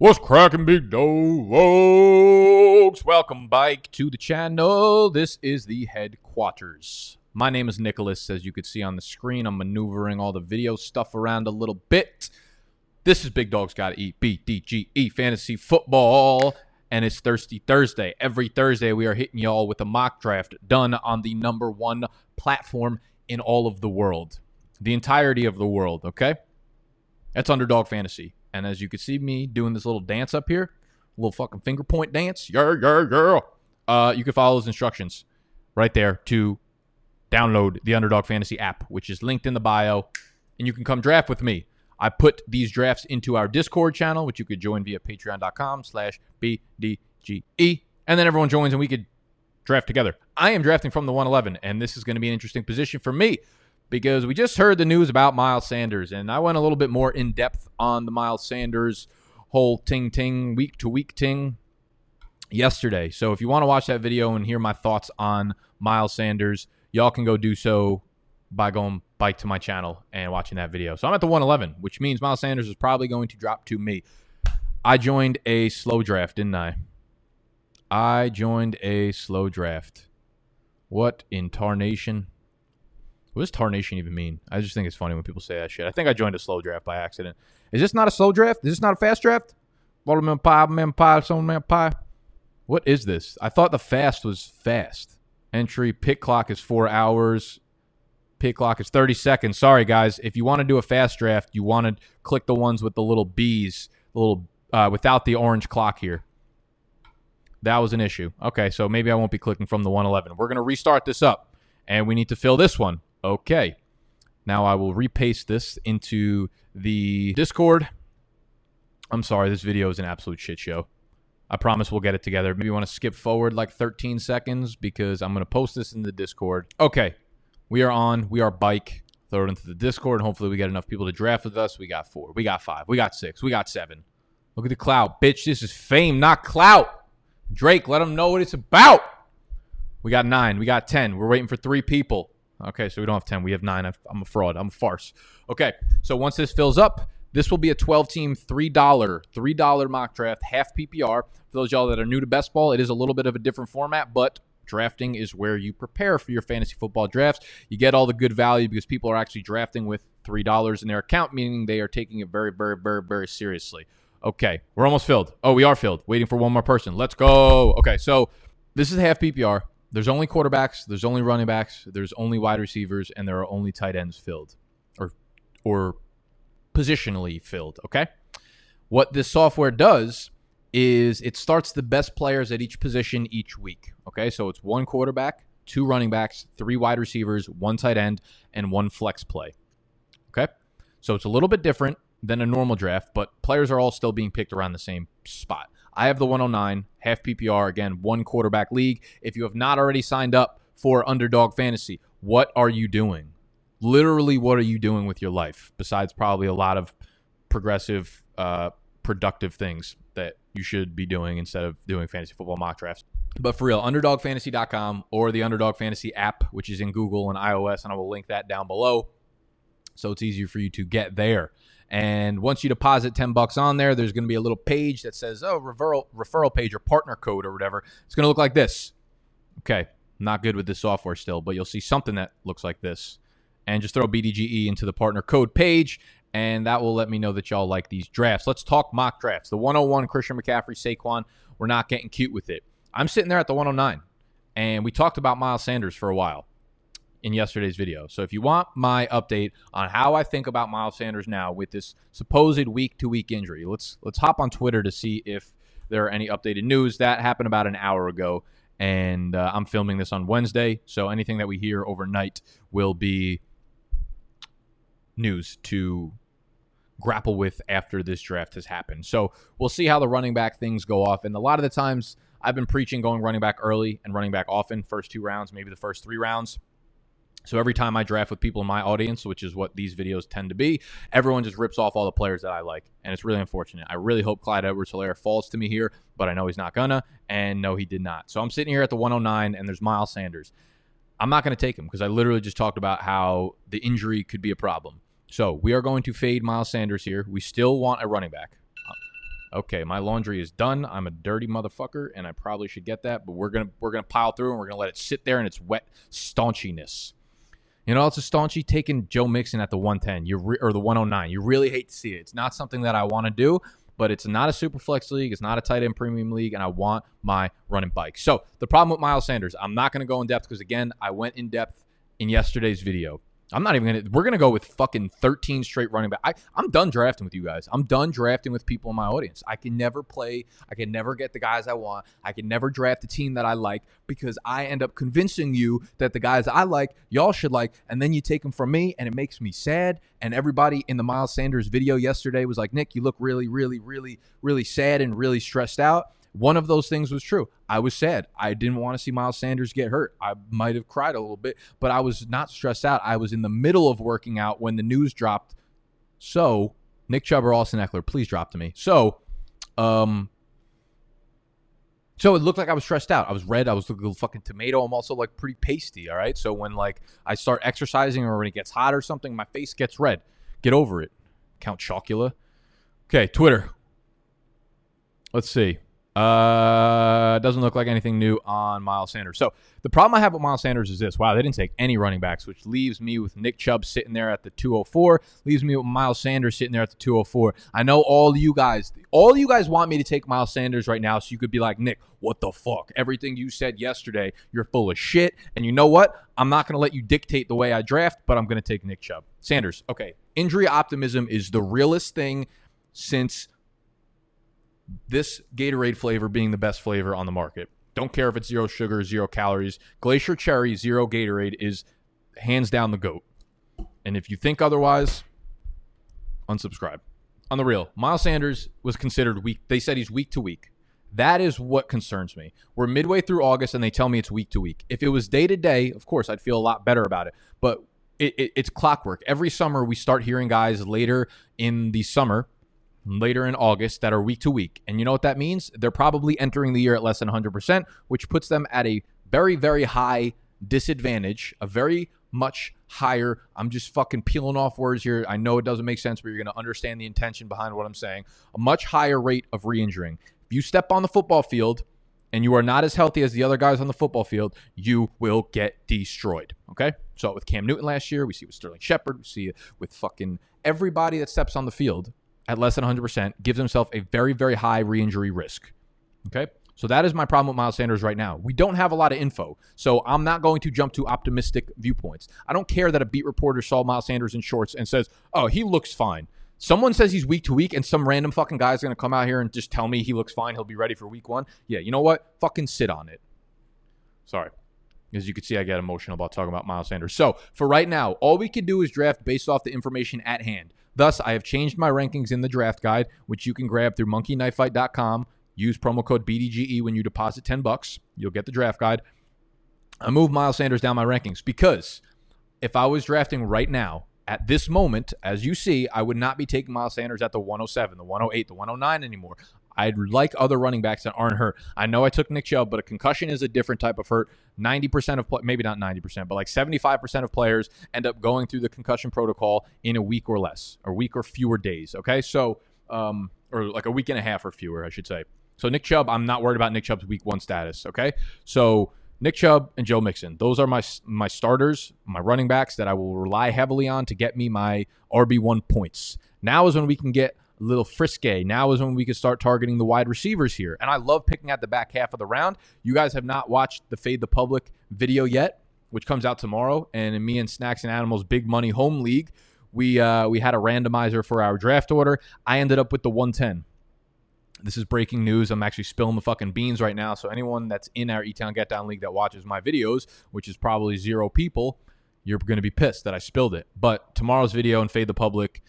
What's cracking, big dogs? Welcome back to the channel. This is the headquarters. My name is Nicholas. As you can see on the screen, I'm maneuvering all the video stuff around a little bit. This is Big Dogs Gotta Eat, BDGE Fantasy Football, and it's Thirsty Thursday. Every Thursday, we are hitting y'all with a mock draft done on the number one platform in all of the world. The entirety of the world, okay? That's Underdog Fantasy. And as you can see me doing this little dance up here, little fucking finger point dance, yeah, yeah, yeah. Uh, you can follow those instructions right there to download the Underdog Fantasy app, which is linked in the bio, and you can come draft with me. I put these drafts into our Discord channel, which you could join via patreon.com slash BDGE. And then everyone joins and we could draft together. I am drafting from the 111, and this is going to be an interesting position for me because we just heard the news about Miles Sanders, and I went a little bit more in depth on the Miles Sanders whole ting ting week to week ting yesterday. So if you want to watch that video and hear my thoughts on Miles Sanders, y'all can go do so by going bike to my channel and watching that video. So I'm at the 111, which means Miles Sanders is probably going to drop to me. I joined a slow draft, didn't I? I joined a slow draft. What in tarnation? What does tarnation even mean? I just think it's funny when people say that shit. I think I joined a slow draft by accident. Is this not a slow draft? Is this not a fast draft? Watermelon pie, man pie, man pie. What is this? I thought the fast was fast. Entry pick clock is four hours. Pick clock is 30 seconds. Sorry, guys. If you want to do a fast draft, you want to click the ones with the little B's, the little uh, without the orange clock here. That was an issue. Okay, so maybe I won't be clicking from the 111. We're going to restart this up, and we need to fill this one. Okay. Now I will repaste this into the Discord. I'm sorry, this video is an absolute shit show. I promise we'll get it together. Maybe you want to skip forward like 13 seconds because I'm going to post this in the Discord. Okay. We are on. We are bike. Throw it into the Discord. Hopefully we get enough people to draft with us. We got four. We got five. We got six. We got seven. Look at the clout. Bitch, this is fame, not clout. Drake, let them know what it's about. We got nine. We got 10. We're waiting for three people. Okay, so we don't have 10. We have nine. I'm a fraud. I'm a farce. Okay, so once this fills up, this will be a 12 team, $3, $3 mock draft, half PPR. For those y'all that are new to best ball, it is a little bit of a different format, but drafting is where you prepare for your fantasy football drafts. You get all the good value because people are actually drafting with $3 in their account, meaning they are taking it very, very, very, very seriously. Okay, we're almost filled. Oh, we are filled. Waiting for one more person. Let's go. Okay, so this is half PPR. There's only quarterbacks, there's only running backs, there's only wide receivers, and there are only tight ends filled or or positionally filled. Okay. What this software does is it starts the best players at each position each week. Okay. So it's one quarterback, two running backs, three wide receivers, one tight end, and one flex play. Okay. So it's a little bit different than a normal draft, but players are all still being picked around the same spot. I have the 109, half PPR, again, one quarterback league. If you have not already signed up for Underdog Fantasy, what are you doing? Literally, what are you doing with your life besides probably a lot of progressive, uh, productive things that you should be doing instead of doing fantasy football mock drafts? But for real, underdogfantasy.com or the Underdog Fantasy app, which is in Google and iOS, and I will link that down below so it's easier for you to get there. And once you deposit 10 bucks on there, there's going to be a little page that says, oh, referral, referral page or partner code or whatever. It's going to look like this. Okay, not good with this software still, but you'll see something that looks like this. And just throw BDGE into the partner code page, and that will let me know that y'all like these drafts. Let's talk mock drafts. The 101 Christian McCaffrey, Saquon, we're not getting cute with it. I'm sitting there at the 109, and we talked about Miles Sanders for a while in yesterday's video. So if you want my update on how I think about Miles Sanders now with this supposed week to week injury, let's let's hop on Twitter to see if there are any updated news. That happened about an hour ago, and uh, I'm filming this on Wednesday. So anything that we hear overnight will be news to grapple with after this draft has happened. So we'll see how the running back things go off. And a lot of the times I've been preaching going running back early and running back often, first two rounds, maybe the first three rounds. So every time I draft with people in my audience, which is what these videos tend to be, everyone just rips off all the players that I like. And it's really unfortunate. I really hope Clyde Edwards Helaire falls to me here, but I know he's not gonna. And no, he did not. So I'm sitting here at the 109 and there's Miles Sanders. I'm not to take him because I literally just talked about how the injury could be a problem. So we are going to fade Miles Sanders here. We still want a running back. Okay, my laundry is done. I'm a dirty motherfucker, and I probably should get that. But we're gonna we're gonna pile through, and we're gonna let it sit there in its wet staunchiness. You know, it's a staunchy taking Joe Mixon at the 110, you re- or the 109. You really hate to see it. It's not something that I want to do, but it's not a super flex league. It's not a tight end premium league, and I want my running bike. So the problem with Miles Sanders, I'm not going to go in depth because again, I went in depth in yesterday's video. I'm not even gonna. We're gonna go with fucking 13 straight running back. I, I'm done drafting with you guys. I'm done drafting with people in my audience. I can never play. I can never get the guys I want. I can never draft the team that I like because I end up convincing you that the guys I like, y'all should like, and then you take them from me, and it makes me sad. And everybody in the Miles Sanders video yesterday was like, Nick, you look really, really, really, really sad and really stressed out. One of those things was true. I was sad. I didn't want to see Miles Sanders get hurt. I might have cried a little bit, but I was not stressed out. I was in the middle of working out when the news dropped. So, Nick Chubb or Austin Ekeler, please drop to me. So, um, so it looked like I was stressed out. I was red. I was looking like fucking tomato. I'm also like pretty pasty. All right. So when like I start exercising or when it gets hot or something, my face gets red. Get over it. Count Chocula. Okay, Twitter. Let's see. Uh, doesn't look like anything new on Miles Sanders. So the problem I have with Miles Sanders is this: wow, they didn't take any running backs, which leaves me with Nick Chubb sitting there at the 204. Leaves me with Miles Sanders sitting there at the 204. I know all you guys, all you guys want me to take Miles Sanders right now, so you could be like, Nick, what the fuck? Everything you said yesterday, you're full of shit. And you know what? I'm not going to let you dictate the way I draft, but I'm going to take Nick Chubb. Sanders. Okay, injury optimism is the realest thing since this Gatorade flavor being the best flavor on the market. Don't care if it's zero sugar, zero calories. Glacier Cherry Zero Gatorade is hands down the GOAT. And if you think otherwise, unsubscribe. On the real, Miles Sanders was considered weak. They said he's week to week. That is what concerns me. We're midway through August and they tell me it's week to week. If it was day to day, of course, I'd feel a lot better about it. But it, it, it's clockwork. Every summer, we start hearing guys later in the summer later in August that are week to week. And you know what that means? They're probably entering the year at less than 100%, which puts them at a very, very high disadvantage, a very much higher. I'm just fucking peeling off words here. I know it doesn't make sense, but you're going to understand the intention behind what I'm saying. A much higher rate of re injuring. If you step on the football field and you are not as healthy as the other guys on the football field, you will get destroyed. Okay? So with Cam Newton last year, we see it with Sterling Shepard, we see it with fucking everybody that steps on the field at less than 100% gives himself a very, very high re injury risk. Okay. So that is my problem with Miles Sanders right now. We don't have a lot of info. So I'm not going to jump to optimistic viewpoints. I don't care that a beat reporter saw Miles Sanders in shorts and says, oh, he looks fine. Someone says he's week to week, and some random fucking guy's going to come out here and just tell me he looks fine. He'll be ready for week one. Yeah, you know what? Fucking sit on it. Sorry. As you can see, I get emotional about talking about Miles Sanders. So for right now, all we can do is draft based off the information at hand. Thus, I have changed my rankings in the draft guide, which you can grab through monkeyknifefight.com. Use promo code BDGE when you deposit 10 bucks. You'll get the draft guide. I moved Miles Sanders down my rankings because if I was drafting right now, at this moment, as you see, I would not be taking Miles Sanders at the 107, the 108, the 109 anymore. I'd like other running backs that aren't hurt. I know I took Nick Chubb, but a concussion is a different type of hurt. 90% of, maybe not 90%, but like 75% of players end up going through the concussion protocol in a week or less, or week or fewer days. Okay. So, um, or like a week and a half or fewer, I should say. So Nick Chubb, I'm not worried about Nick Chubb's week one status. Okay. So Nick Chubb and Joe Mixon. Those are my my starters, my running backs that I will rely heavily on to get me my RB1 points. Now is when we can get a little frisky. Now is when we can start targeting the wide receivers here. And I love picking at the back half of the round. You guys have not watched the Fade the Public video yet, which comes out tomorrow. And in me and Snacks and Animals Big Money Home League, we uh, we had a randomizer for our draft order. I ended up with the 110. This is breaking news. I'm actually spilling the fucking beans right now. So anyone that's in our E-Town Get Down League that watches my videos, which is probably zero people, you're going to be pissed that I spilled it. But tomorrow's video and Fade the Public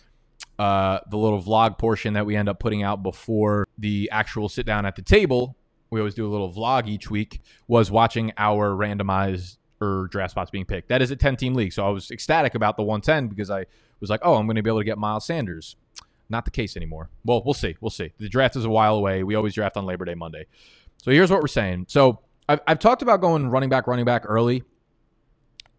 uh, the little vlog portion that we end up putting out before the actual sit down at the table. We always do a little vlog each week. Was watching our randomized or draft spots being picked. That is a 10 team league. So I was ecstatic about the 110 because I was like, oh, I'm going to be able to get Miles Sanders. Not the case anymore. Well, we'll see. We'll see. The draft is a while away. We always draft on Labor Day Monday. So here's what we're saying. So I've, I've talked about going running back, running back early.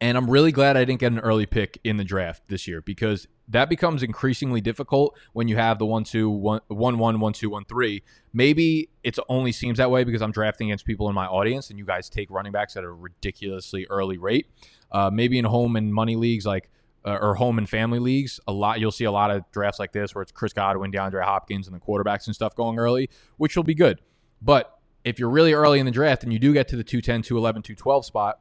And I'm really glad I didn't get an early pick in the draft this year because that becomes increasingly difficult when you have the one two one one one one two one three. Maybe it only seems that way because I'm drafting against people in my audience, and you guys take running backs at a ridiculously early rate. Uh, maybe in home and money leagues like uh, or home and family leagues, a lot you'll see a lot of drafts like this where it's Chris Godwin, DeAndre Hopkins, and the quarterbacks and stuff going early, which will be good. But if you're really early in the draft and you do get to the 210, 211, 212 spot,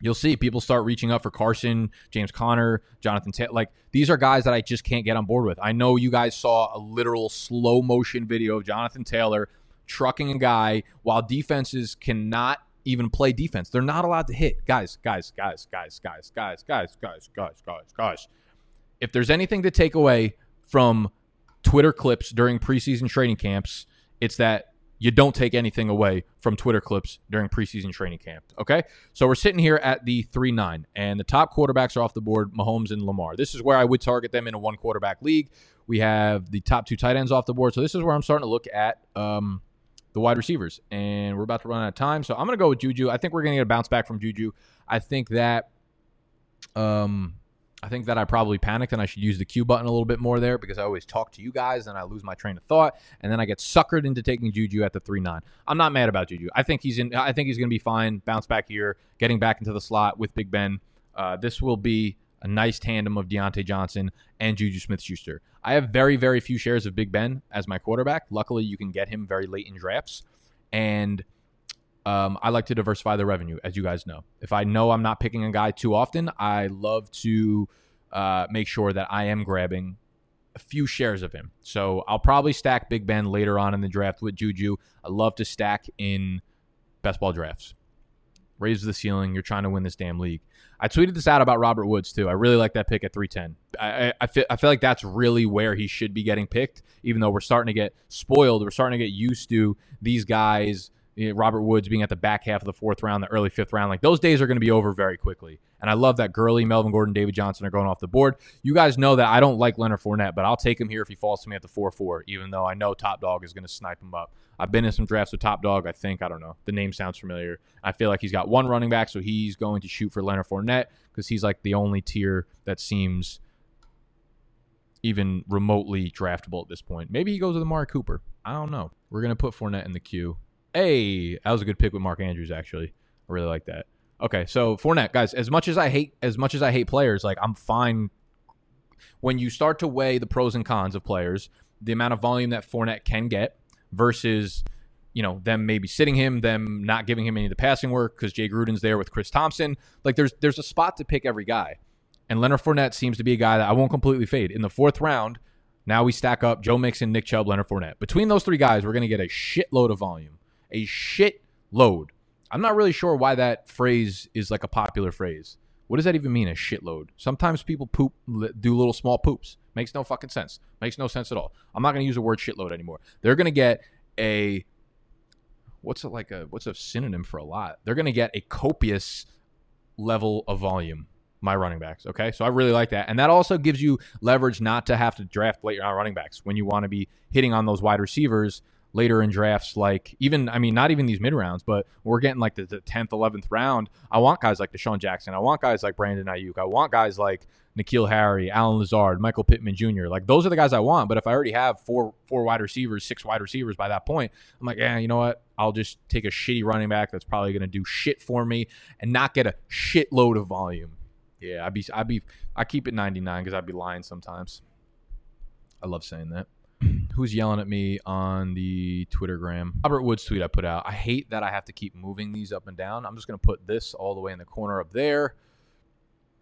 you'll see people start reaching up for Carson, James Conner, Jonathan Taylor. Like these are guys that I just can't get on board with. I know you guys saw a literal slow motion video of Jonathan Taylor trucking a guy while defenses cannot even play defense. They're not allowed to hit. Guys, guys, guys, guys, guys, guys, guys, guys, guys, guys, guys. If there's anything to take away from Twitter clips during preseason training camps, it's that you don't take anything away from Twitter clips during preseason training camp. Okay. So we're sitting here at the 3 9, and the top quarterbacks are off the board Mahomes and Lamar. This is where I would target them in a one quarterback league. We have the top two tight ends off the board. So this is where I'm starting to look at um, the wide receivers. And we're about to run out of time. So I'm going to go with Juju. I think we're going to get a bounce back from Juju. I think that. Um, I think that I probably panicked and I should use the Q button a little bit more there because I always talk to you guys and I lose my train of thought and then I get suckered into taking Juju at the three nine. I'm not mad about Juju. I think he's in. I think he's going to be fine. Bounce back here, getting back into the slot with Big Ben. Uh, this will be a nice tandem of Diontae Johnson and Juju Smith Schuster. I have very very few shares of Big Ben as my quarterback. Luckily, you can get him very late in drafts and. Um, I like to diversify the revenue, as you guys know. If I know I'm not picking a guy too often, I love to uh, make sure that I am grabbing a few shares of him. So I'll probably stack Big Ben later on in the draft with Juju. I love to stack in best ball drafts. Raise the ceiling. You're trying to win this damn league. I tweeted this out about Robert Woods too. I really like that pick at 310. I, I, feel, I feel like that's really where he should be getting picked, even though we're starting to get spoiled. We're starting to get used to these guys you know, Robert Woods being at the back half of the fourth round, the early fifth round. Like those days are going to be over very quickly. And I love that Gurley, Melvin Gordon, David Johnson are going off the board. You guys know that I don't like Leonard Fournette, but I'll take him here if he falls to me at the 4 4, even though I know Top Dog is going to snipe him up. I've been in some drafts with Top Dog. I think, I don't know. The name sounds familiar. I feel like he's got one running back, so he's going to shoot for Leonard Fournette because he's like the only tier that seems even remotely draftable at this point. Maybe he goes with Amari Cooper. I don't know. We're going to put Fournette in the queue. Hey, that was a good pick with Mark Andrews. Actually, I really like that. Okay, so Fournette, guys. As much as I hate, as much as I hate players, like I'm fine. When you start to weigh the pros and cons of players, the amount of volume that Fournette can get versus, you know, them maybe sitting him, them not giving him any of the passing work because Jay Gruden's there with Chris Thompson. Like there's there's a spot to pick every guy, and Leonard Fournette seems to be a guy that I won't completely fade in the fourth round. Now we stack up Joe Mixon, Nick Chubb, Leonard Fournette. Between those three guys, we're going to get a shitload of volume a shit load. I'm not really sure why that phrase is like a popular phrase. What does that even mean, a shitload? Sometimes people poop, do little small poops. Makes no fucking sense. Makes no sense at all. I'm not going to use the word shitload anymore. They're going to get a, what's it like a, what's a synonym for a lot? They're going to get a copious level of volume, my running backs. Okay. So I really like that. And that also gives you leverage not to have to draft late round running backs when you want to be hitting on those wide receivers later in drafts, like even I mean not even these mid rounds, but we're getting like the tenth, eleventh round. I want guys like DeSean Jackson. I want guys like Brandon Aiyuk. I want guys like N'Keal Harry, Allen Lazard, Michael Pittman Jr. Like those are the guys I want. But if I already have four four wide receivers, six wide receivers by that point, I'm like, yeah, you know what? I'll just take a shitty running back that's probably going to do shit for me and not get a shitload of volume. Yeah, I'd be I'd be I keep it 99 because I'd be lying sometimes. I love saying that who's yelling at me on the Twittergram? Robert Woods tweet I put out. I hate that I have to keep moving these up and down. I'm just going to put this all the way in the corner up there.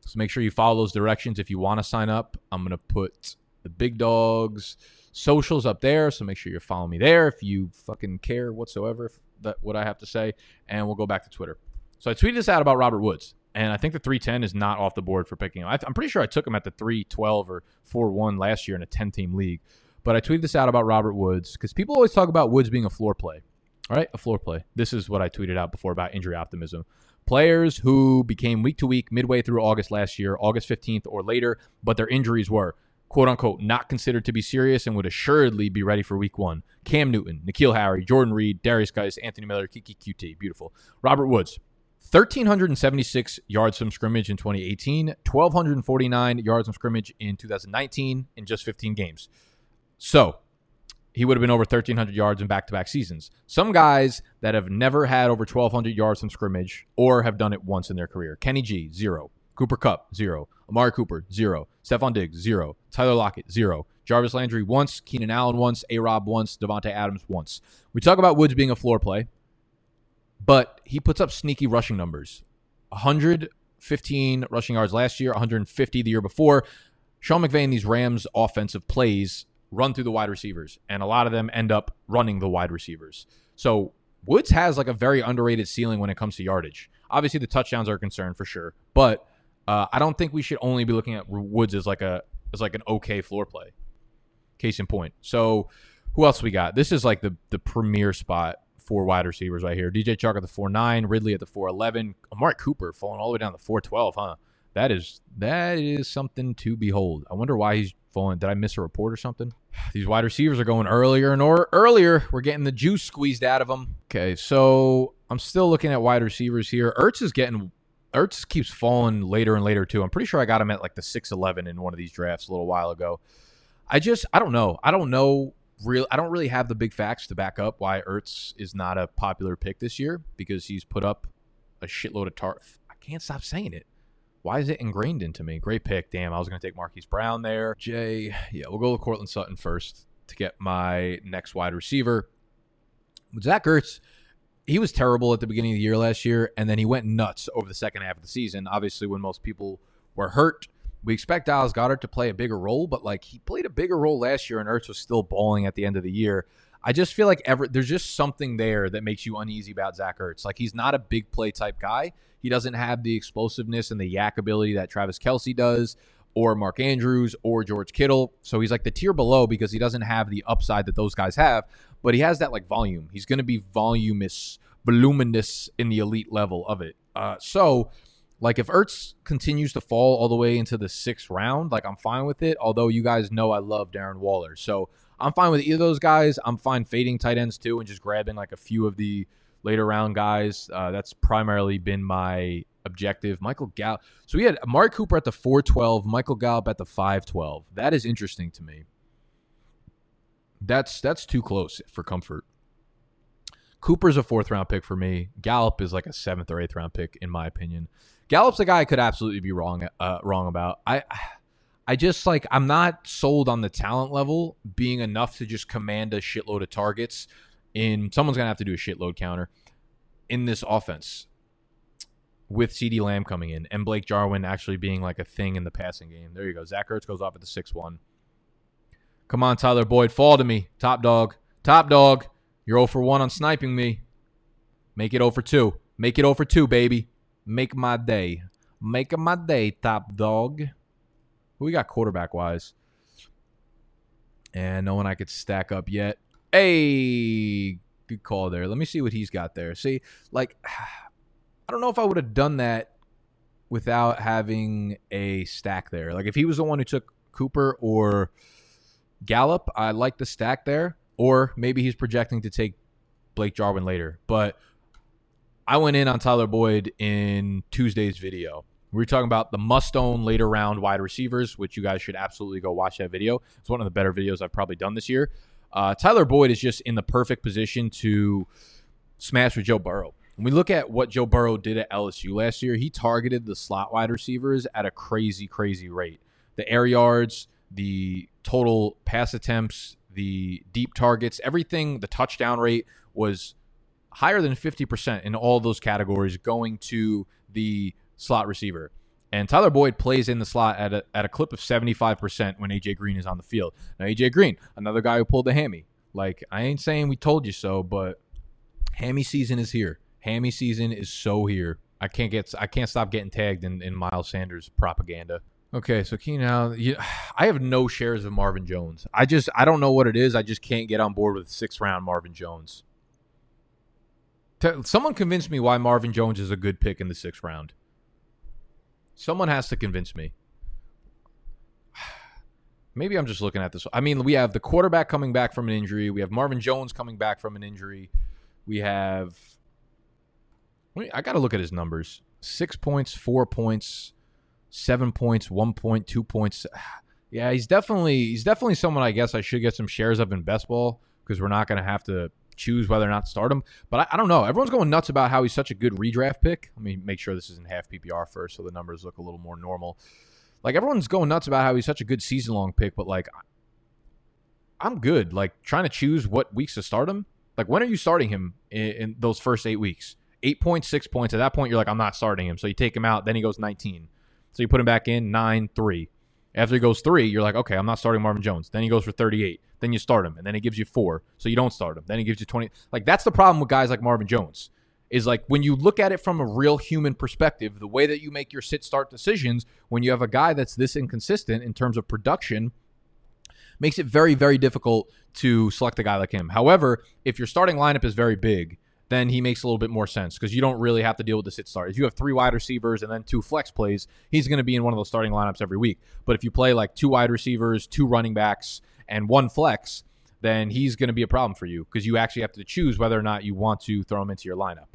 So make sure you follow those directions if you want to sign up. I'm going to put the big dogs socials up there. So make sure you're following me there if you fucking care whatsoever that what I have to say. And we'll go back to Twitter. So I tweeted this out about Robert Woods. And I think the 310 is not off the board for picking him. I am pretty sure I took him at the 312 or 4 1 last year in a 10 team league. But I tweeted this out about Robert Woods because people always talk about Woods being a floor play. All right, a floor play. This is what I tweeted out before about injury optimism. Players who became week to week midway through August last year, August 15th or later, but their injuries were quote unquote not considered to be serious and would assuredly be ready for week one. Cam Newton, N'Keal Harry, Jordan Reed, Darius Guice, Anthony Miller, Keke Coutee. Beautiful. Robert Woods, 1,376 yards from scrimmage in 2018, 1,249 yards from scrimmage in 2019 in just 15 games. So he would have been over 1,300 yards in back to back seasons. Some guys that have never had over 1,200 yards from scrimmage or have done it once in their career Kenny G, zero. Cooper Kupp, zero. Amari Cooper, zero. Stefon Diggs, zero. Tyler Lockett, zero. Jarvis Landry once. Keenan Allen once. A Rob once. Davante Adams once. We talk about Woods being a floor play, but he puts up sneaky rushing numbers 115 rushing yards last year, 150 the year before. Sean McVay and these Rams offensive plays run through the wide receivers, and a lot of them end up running the wide receivers. So Woods has like a very underrated ceiling when it comes to yardage. Obviously, the touchdowns are a concern for sure, but uh, I don't think we should only be looking at Woods as like a as like an okay floor play. Case in point. So who else we got? This is like the the premier spot for wide receivers right here. DJ Chark at the four nine, Ridley at the four eleven, Amari Cooper falling all the way down to four twelve, huh? That is that is something to behold. I wonder why he's falling. Did I miss a report or something? These wide receivers are going earlier and or earlier. We're getting the juice squeezed out of them. Okay, so I'm still looking at wide receivers here. Ertz is getting Ertz keeps falling later and later too. I'm pretty sure I got him at like the 6'11 in one of these drafts a little while ago. I just I don't know. I don't know real I don't really have the big facts to back up why Ertz is not a popular pick this year because he's put up a shitload of tar I can't stop saying it. Why is it ingrained into me? Great pick. Damn, I was going to take Marquise Brown there. Jay, yeah, we'll go with Courtland Sutton first to get my next wide receiver. Zach Ertz, he was terrible at the beginning of the year last year, and then he went nuts over the second half of the season. Obviously, when most people were hurt, we expect Dallas Goedert to play a bigger role, but like he played a bigger role last year, and Ertz was still balling at the end of the year. I just feel like ever there's just something there that makes you uneasy about Zach Ertz. Like he's not a big play type guy. He doesn't have the explosiveness and the YAC ability that Travis Kelce does, or Mark Andrews, or George Kittle. So he's like the tier below because he doesn't have the upside that those guys have, but he has that like volume. He's going to be voluminous voluminous in the elite level of it. Uh, so, like, if Ertz continues to fall all the way into the sixth round, like, I'm fine with it. Although you guys know I love Darren Waller. So, I'm fine with either of those guys. I'm fine fading tight ends too and just grabbing like a few of the later round guys. Uh, that's primarily been my objective. Michael Gallup. So we had Mark Cooper at the 412, Michael Gallup at the 512. That is interesting to me. That's that's too close for comfort. Cooper's a fourth round pick for me. Gallup is like a seventh or eighth round pick in my opinion. Gallup's a guy I could absolutely be wrong uh, wrong about. I I just like I'm not sold on the talent level being enough to just command a shitload of targets. In someone's gonna have to do a shitload counter in this offense with CeeDee Lamb coming in and Blake Jarwin actually being like a thing in the passing game. There you go. Zach Ertz goes off at the six one. Come on, Tyler Boyd, fall to me, top dog, top dog. You're 0 for 1 on sniping me. Make it 0 for 2. Make it 0 for 2, baby. Make my day. Make my day, top dog. Who we got quarterback wise? And no one I could stack up yet. Hey, good call there. Let me see what he's got there. See, like, I don't know if I would have done that without having a stack there. Like, if he was the one who took Cooper or Gallup, I like the stack there. Or maybe he's projecting to take Blake Jarwin later. But I went in on Tyler Boyd in Tuesday's video. We were talking about the must own later round wide receivers, which you guys should absolutely go watch that video. It's one of the better videos I've probably done this year. Uh, Tyler Boyd is just in the perfect position to smash with Joe Burrow. When we look at what Joe Burrow did at LSU last year, he targeted the slot wide receivers at a crazy, crazy rate. The air yards, the total pass attempts, the deep targets, everything, the touchdown rate was higher than 50% in all those categories going to the slot receiver. And Tyler Boyd plays in the slot at a, at a clip of 75% when AJ Green is on the field. Now, AJ Green, another guy who pulled the hammy. Like, I ain't saying we told you so, but hammy season is here. Hammy season is so here. I can't get I can't stop getting tagged in, in Miles Sanders propaganda. Okay, so Keenan Allen, I have no shares of Marvin Jones. I just I don't know what it is. I just can't get on board with six round Marvin Jones. Someone convince me why Marvin Jones is a good pick in the sixth round. Someone has to convince me. Maybe I'm just looking at this. I mean, we have the quarterback coming back from an injury. We have Marvin Jones coming back from an injury. We have I got to look at his numbers. Six points, four points, seven points, one point, two points. Yeah, he's definitely he's definitely someone I guess I should get some shares of in best ball because we're not going to have to choose whether or not to start him. But I, I, don't know. Everyone's going nuts about how he's such a good redraft pick. Let me make sure this is in half PPR first, so the numbers look a little more normal. Like everyone's going nuts about how he's such a good season long pick, but like I'm good. Like trying to choose what weeks to start him. Like when are you starting him in, in those first eight weeks? Eight points, six points. At that point, you're like, I'm not starting him. So you take him out. Then he goes 19. So you put him back in nine, three. After he goes three, you're like, okay, I'm not starting Marvin Jones. Then he goes for 38. Then you start him, and then he gives you four, so you don't start him. Then he gives you 20. Like that's the problem with guys like Marvin Jones. Is like when you look at it from a real human perspective, the way that you make your sit start decisions when you have a guy that's this inconsistent in terms of production makes it very, very difficult to select a guy like him. However, if your starting lineup is very big, then he makes a little bit more sense because you don't really have to deal with the sit start. If you have three wide receivers and then two flex plays, he's going to be in one of those starting lineups every week. But if you play like two wide receivers, two running backs, and one flex, then he's going to be a problem for you because you actually have to choose whether or not you want to throw him into your lineup.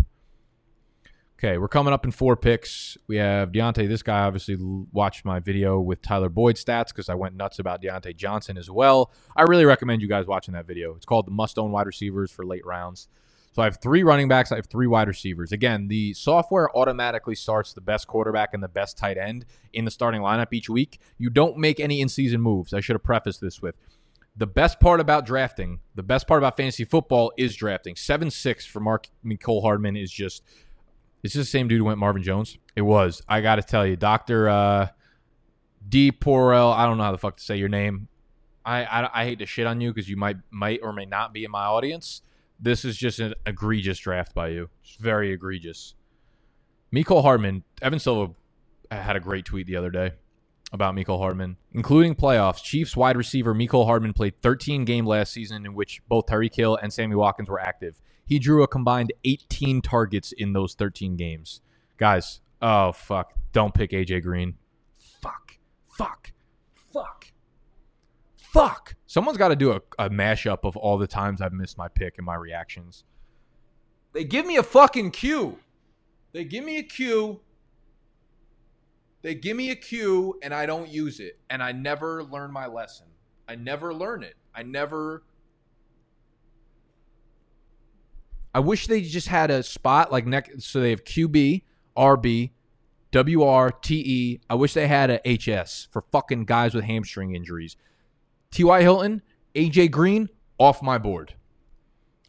Okay, we're coming up in four picks. We have Diontae. This guy obviously watched my video with Tyler Boyd stats because I went nuts about Diontae Johnson as well. I really recommend you guys watching that video. It's called the must own wide receivers for late rounds. So I have three running backs. I have three wide receivers. Again, the software automatically starts the best quarterback and the best tight end in the starting lineup each week. You don't make any in season moves. I should have prefaced this with the best part about drafting, the best part about fantasy football is drafting. 7 6 for Mark Mecole Hardman is just. Is this the same dude who went Marvin Jones? It was. I got to tell you, Dr. Uh, D. Porel, I don't know how the fuck to say your name. I, I, I hate to shit on you because you might might or may not be in my audience. This is just an egregious draft by you. It's very egregious. Mecole Hardman, Evan Silva had a great tweet the other day about Mecole Hardman, including playoffs. Chiefs wide receiver Mecole Hardman played 13 game last season in which both Tyreek Hill and Sammy Watkins were active. He drew a combined 18 targets in those 13 games. Guys, oh fuck, don't pick AJ Green. Fuck, fuck. Fuck. Someone's got to do a, a mashup of all the times I've missed my pick and my reactions. They give me a fucking cue. They give me a cue. They give me a cue and I don't use it. And I never learn my lesson. I never learn it. I never. I wish they just had a spot like next. So they have QB, RB, WR, TE. I wish they had a HS for fucking guys with hamstring injuries. T.Y. Hilton, AJ Green, off my board.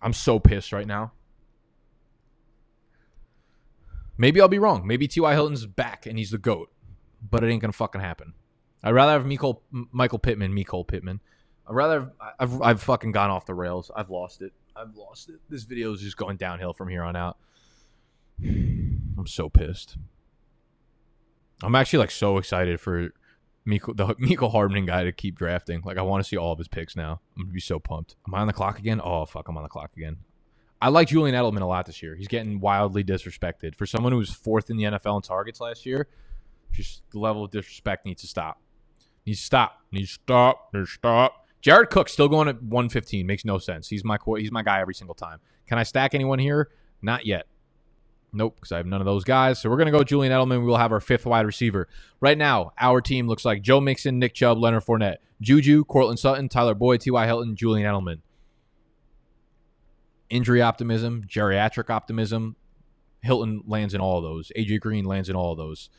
I'm so pissed right now. Maybe I'll be wrong. Maybe T.Y. Hilton's back and he's the GOAT, but it ain't going to fucking happen. I'd rather have Michael, Michael Pittman, Mecole Pittman. I'd rather, I've, I've fucking gone off the rails. I've lost it. I've lost it. This video is just going downhill from here on out. I'm so pissed. I'm actually like so excited for Mecole, the Mecole Hardman guy to keep drafting. Like I want to see all of his picks now. I'm gonna be so pumped. Am I on the clock again? Oh fuck, I'm on the clock again. I like Julian Edelman a lot this year. He's getting wildly disrespected for someone who was fourth in the NFL in targets last year. Just the level of disrespect needs to stop. Needs to stop. Needs to stop. Needs to stop. Jared Cook still going at 115 makes no sense. He's my he's my guy every single time. Can I stack anyone here? Not yet. Nope, because I have none of those guys. So we're going to go Julian Edelman. We will have our fifth wide receiver. Right now, our team looks like Joe Mixon, Nick Chubb, Leonard Fournette, Juju, Courtland Sutton, Tyler Boyd, T.Y. Hilton, Julian Edelman. Injury optimism, geriatric optimism. Hilton lands in all of those. AJ Green lands in all of those.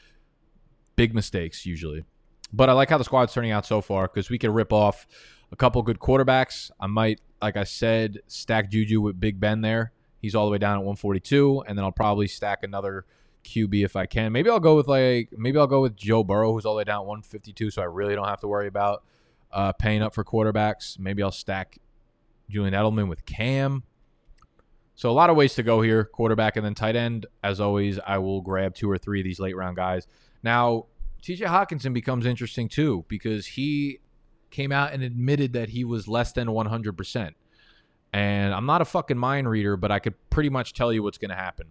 Big mistakes, usually. But I like how the squad's turning out so far because we can rip off a couple good quarterbacks. I might, like I said, stack Juju with Big Ben there. He's all the way down at 142, and then I'll probably stack another QB if I can. Maybe I'll go with like maybe I'll go with Joe Burrow, who's all the way down at 152, so I really don't have to worry about uh, paying up for quarterbacks. Maybe I'll stack Julian Edelman with Cam. So a lot of ways to go here, quarterback and then tight end. As always, I will grab two or three of these late round guys. Now, TJ Hockenson becomes interesting too because he came out and admitted that he was less than 100%. And I'm not a fucking mind reader, but I could pretty much tell you what's going to happen.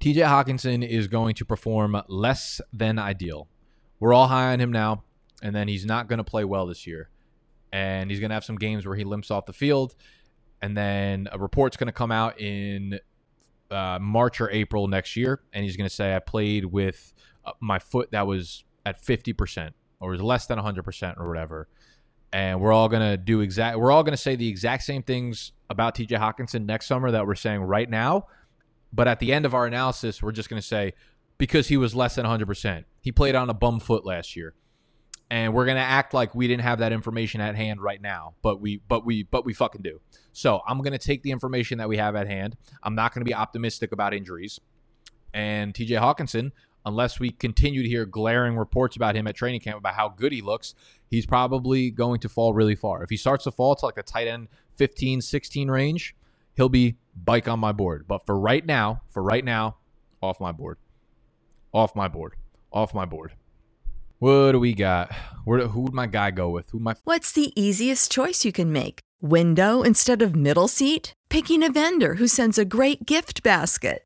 TJ Hockenson is going to perform less than ideal. We're all high on him now, and then he's not going to play well this year. And he's going to have some games where he limps off the field. And then a report's going to come out in uh, March or April next year, and he's going to say I played with uh, my foot that was at fifty percent or was less than hundred percent or whatever. And we're all gonna do exact. We're all gonna say the exact same things about T.J. Hockenson next summer that we're saying right now. But at the end of our analysis, we're just gonna say because he was less than hundred percent, he played on a bum foot last year and we're gonna act like we didn't have that information at hand right now, but we but we but we fucking do. So I'm gonna take the information that we have at hand. I'm not gonna be optimistic about injuries. And TJ Hockenson, unless we continue to hear glaring reports about him at training camp about how good he looks, he's probably going to fall really far. If he starts to fall to like the tight end 15, 16 range, he'll be bike on my board. But for right now, for right now, off my board. Off my board. Off my board. What do we got? Where, who would my guy go with? Who my? What's the easiest choice you can make? Window instead of middle seat? Picking a vendor who sends a great gift basket?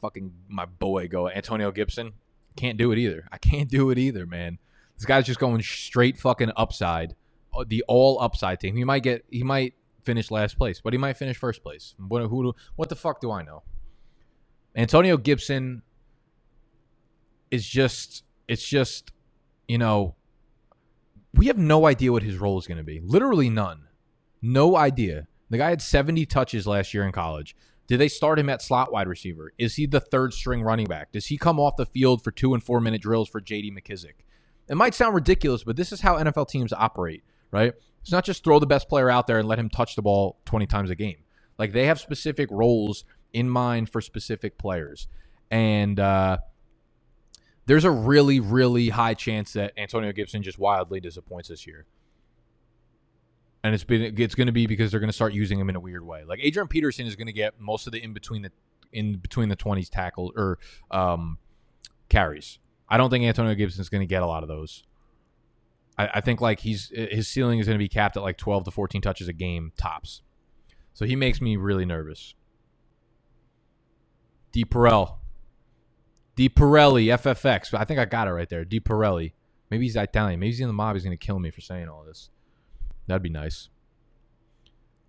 fucking my boy go Antonio Gibson. Can't do it either. I can't do it either, man. This guy's just going straight fucking upside, uh, the all upside team. He might get, he might finish last place, but he might finish first place. What, who, what the fuck do I know? Antonio Gibson is just, it's just, you know, we have no idea what his role is going to be. Literally none. No idea. The guy had 70 touches last year in college. Do they start him at slot wide receiver? Is he the third string running back? Does he come off the field for two and four minute drills for JD McKissic? It might sound ridiculous, but this is how NFL teams operate, right? It's not just throw the best player out there and let him touch the ball 20 times a game. Like they have specific roles in mind for specific players. And uh, there's a really, really high chance that Antonio Gibson just wildly disappoints this year and it's been it's going to be because they're going to start using him in a weird way. Like Adrian Peterson is going to get most of the in between the in between the twenties tackle or um, carries. I don't think Antonio Gibson is going to get a lot of those. I, I think like he's his ceiling is going to be capped at like twelve to fourteen touches a game tops. So he makes me really nervous. D Perel. D Pirelli, FFX. I think I got it right there. D Pirelli. Maybe he's Italian. Maybe he's in the mob. He's going to kill me for saying all this. That'd be nice.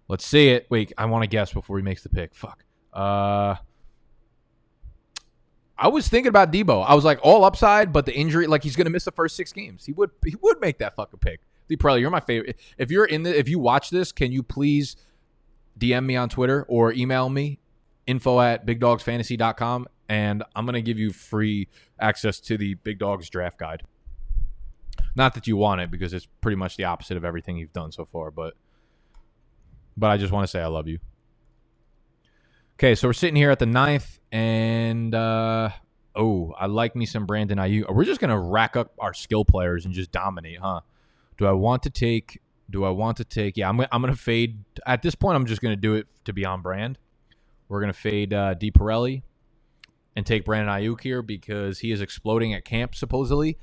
Let's see it. Wait, I want to guess before he makes the pick. Fuck. Uh, I was thinking about Deebo. I was like all upside, but the injury, like he's gonna miss the first six games. He would he would make that fucking pick. Probably you're my favorite. If you're in the if you watch this, can you please DM me on Twitter or email me info at bigdogsfantasy.com and I'm gonna give you free access to the Big Dogs draft guide. Not that you want it because it's pretty much the opposite of everything you've done so far, but but I just want to say I love you. Okay, so we're sitting here at the ninth, and uh, oh, I like me some Brandon Aiyuk. We're just gonna rack up our skill players and just dominate, huh? Do I want to take? Do I want to take? Yeah, I'm. I'm gonna fade. At this point, I'm just gonna do it to be on brand. We're gonna fade uh, D Pirelli and take Brandon Aiyuk here because he is exploding at camp supposedly,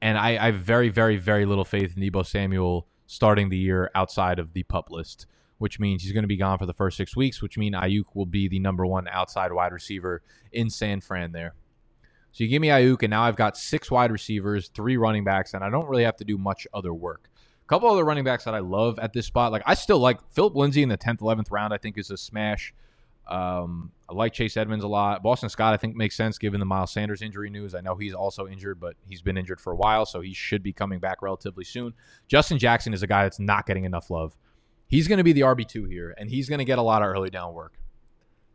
and I, I have very, very, very little faith in Deebo Samuel starting the year outside of the pup list, which means he's going to be gone for the first six weeks, which means Aiyuk will be the number one outside wide receiver in San Fran there. So you give me Aiyuk, and now I've got six wide receivers, three running backs, and I don't really have to do much other work A couple other running backs that I love at this spot. Like I still like Philip Lindsay in the 10th, 11th round. I think is a smash. Um, I like Chase Edmonds a lot. Boston Scott, I think, makes sense given the Miles Sanders injury news. I know he's also injured, but he's been injured for a while, so he should be coming back relatively soon. Justin Jackson is a guy that's not getting enough love. He's going to be the RB2 here, and he's going to get a lot of early down work.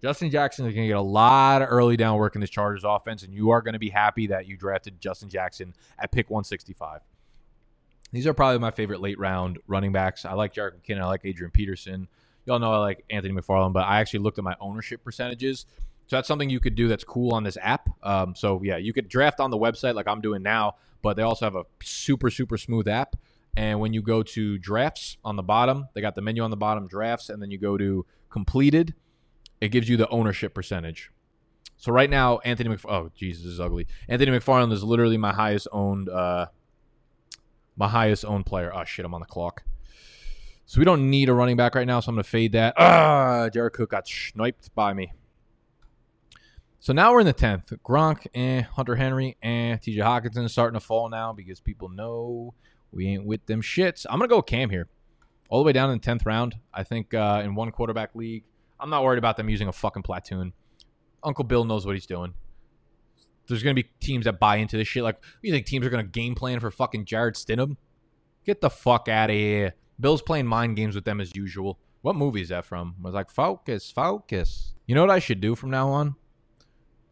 Justin Jackson is going to get a lot of early down work in this Chargers offense, and you are going to be happy that you drafted Justin Jackson at pick 165. These are probably my favorite late round running backs. I like Jerick McKinnon. I like Adrian Peterson y'all know I like Anthony McFarland, but I actually looked at my ownership percentages. So that's something you could do that's cool on this app. Um, so yeah, you could draft on the website like I'm doing now, but they also have a super super smooth app. And when you go to drafts on the bottom, they got the menu on the bottom, drafts, and then you go to completed. It gives you the ownership percentage. So right now, Anthony McFarland. Oh, Jesus, is ugly. Anthony McFarland is literally my highest owned, uh, my highest owned player. Oh shit, I'm on the clock. So we don't need a running back right now, so I'm going to fade that. Ah, Jared Cook got sniped by me. So now we're in the 10th. Gronk, eh. Hunter Henry, eh. TJ Hockenson starting to fall now because people know we ain't with them shits. I'm going to go Cam here. All the way down in the 10th round. I think uh, in one quarterback league, I'm not worried about them using a fucking platoon. Uncle Bill knows what he's doing. There's going to be teams that buy into this shit. Like, you think teams are going to game plan for fucking Jarrett Stidham? Get the fuck out of here. Bill's playing mind games with them as usual. What movie is that from? I was like, focus, focus. You know what I should do from now on?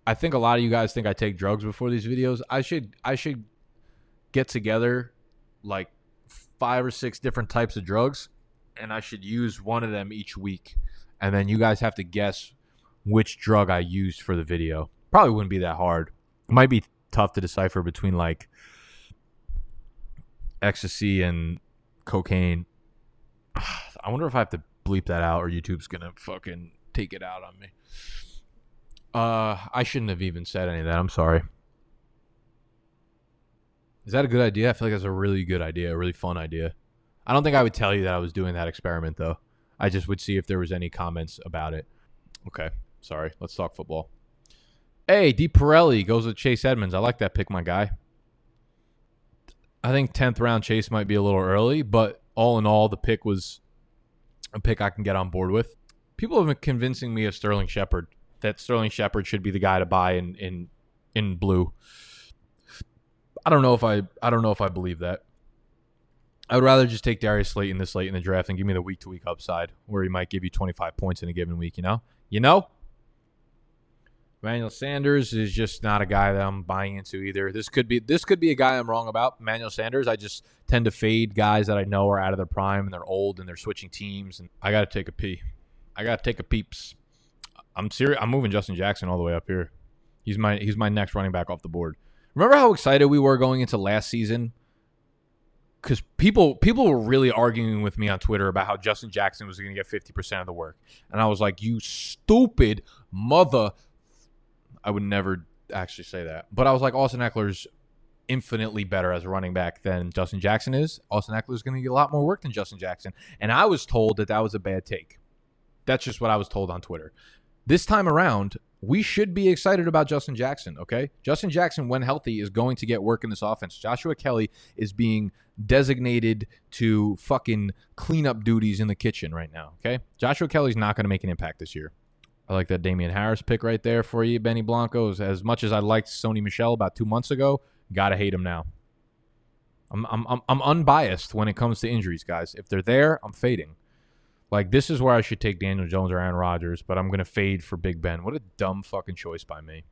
I think a lot of you guys think I take drugs before these videos. I should I should get together like five or six different types of drugs and I should use one of them each week. And then you guys have to guess which drug I used for the video. Probably wouldn't be that hard. It might be tough to decipher between like ecstasy and cocaine I wonder if I have to bleep that out or YouTube's gonna fucking take it out on me. Uh, I shouldn't have even said any of that. I'm sorry. Is that a good idea? I feel like that's a really good idea, a really fun idea. I don't think I would tell you that I was doing that experiment though. I just would see if there was any comments about it. Okay, sorry. Let's talk football. Hey, D. Pirelli goes with Chase Edmonds. I like that pick, my guy. I think tenth round Chase might be a little early, but all in all, the pick was a pick I can get on board with. People have been convincing me of Sterling Shepard that Sterling Shepard should be the guy to buy in in in blue. I don't know if I I don't know if I believe that. I would rather just take Darius Slayton this late in the draft and give me the week to week upside where he might give you 25 points in a given week, you know? You know? Emmanuel Sanders is just not a guy that I'm buying into either. This could be this could be a guy I'm wrong about. Emmanuel Sanders, I just tend to fade guys that I know are out of their prime and they're old and they're switching teams. And I got to take a pee. I got to take a peeps. I'm serious. I'm moving Justin Jackson all the way up here. He's my he's my next running back off the board. Remember how excited we were going into last season? Because people people were really arguing with me on Twitter about how Justin Jackson was going to get 50% of the work, and I was like, "You stupid mother." I would never actually say that. But I was like, Austin Ekeler's infinitely better as a running back than Justin Jackson is. Austin Ekeler's going to get a lot more work than Justin Jackson. And I was told that that was a bad take. That's just what I was told on Twitter. This time around, we should be excited about Justin Jackson, okay? Justin Jackson, when healthy, is going to get work in this offense. Joshua Kelley is being designated to fucking cleanup duties in the kitchen right now, okay? Joshua Kelley's not going to make an impact this year. I like that Damien Harris pick right there for you, Benny Blanco. As much as I liked Sony Michel about two months ago, gotta hate him now. I'm, I'm, I'm, unbiased when it comes to injuries, guys. If they're there, I'm fading. Like this is where I should take Daniel Jones or Aaron Rodgers, but I'm gonna fade for Big Ben. What a dumb fucking choice by me.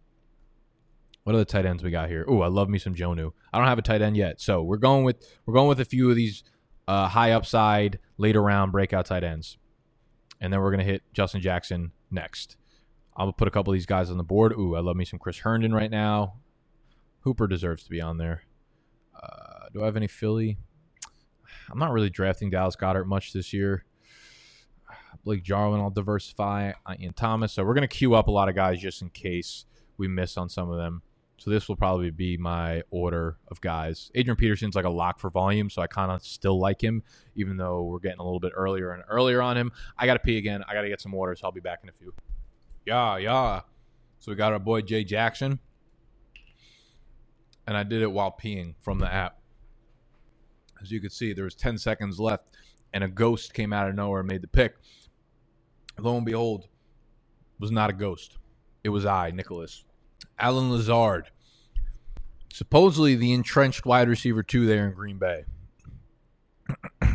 What are the tight ends we got here? Oh, I love me some Jonnu. I don't have a tight end yet, so we're going with we're going with a few of these uh, high upside, later round breakout tight ends, and then we're gonna hit Justin Jackson next. I'm gonna put a couple of these guys on the board. Ooh, I love me some Chris Herndon right now. Hooper deserves to be on there. Uh, do I have any Philly? I'm not really drafting Dallas Goedert much this year. Blake Jarwin, I'll diversify. Uh, Ian Thomas. So we're to queue up a lot of guys just in case we miss on some of them. So this will probably be my order of guys. Adrian Peterson's like a lock for volume, so I kind of still like him, even though we're getting a little bit earlier and earlier on him. I got to pee again. I got to get some water, so I'll be back in a few. Yeah, yeah. So we got our boy Jay Jackson, and I did it while peeing from the app. As you could see, there was 10 seconds left, and a ghost came out of nowhere and made the pick. Lo and behold, it was not a ghost. It was I, Nicholas. Allen Lazard. Supposedly the entrenched wide receiver two there in Green Bay.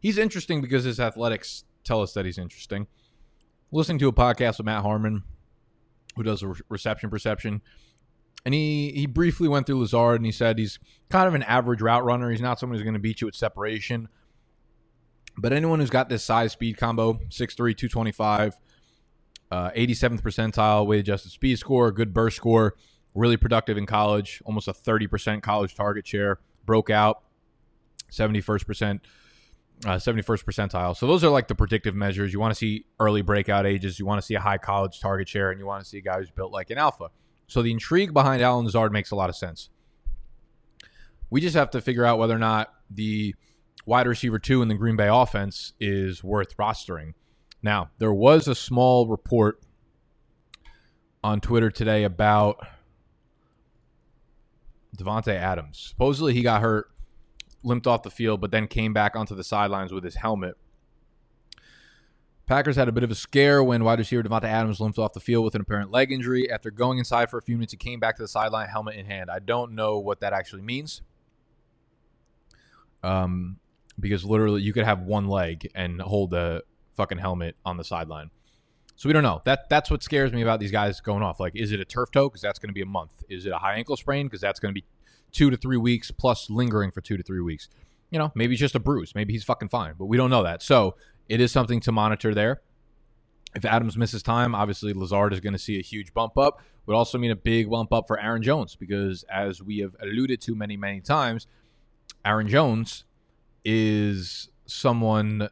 he's interesting because his athletics tell us that he's interesting. Listening to a podcast with Matt Harmon, who does re- reception perception, and he he briefly went through Lazard and he said he's kind of an average route runner. He's not someone who's going to beat you at separation. But anyone who's got this size speed combo, 6'3, 225, uh, 87th percentile weight adjusted speed score, good burst score, really productive in college, almost a 30% college target share, broke out, 71st percent. Uh, 71st percentile. So those are like the predictive measures. You want to see early breakout ages. You want to see a high college target share, and you want to see a guy who's built like an alpha. So the intrigue behind Allen Lazard makes a lot of sense. We just have to figure out whether or not the wide receiver two in the Green Bay offense is worth rostering. Now, there was a small report on Twitter today about Davante Adams. Supposedly he got hurt, limped off the field, but then came back onto the sidelines with his helmet. Packers had a bit of a scare when wide receiver Davante Adams limped off the field with an apparent leg injury. After going inside for a few minutes, he came back to the sideline, helmet in hand. I don't know what that actually means. Um, because literally you could have one leg and hold the fucking helmet on the sideline. So we don't know. That that's what scares me about these guys going off. Like, is it a turf toe? Because that's going to be a month. Is it a high ankle sprain? Because that's going to be two to three weeks plus lingering for two to three weeks. You know, maybe it's just a bruise. Maybe he's fucking fine, but we don't know that. So it is something to monitor there. If Adams misses time, obviously Lazard is going to see a huge bump up. Would also mean a big bump up for Aaron Jones because, as we have alluded to many, many times, Aaron Jones is someone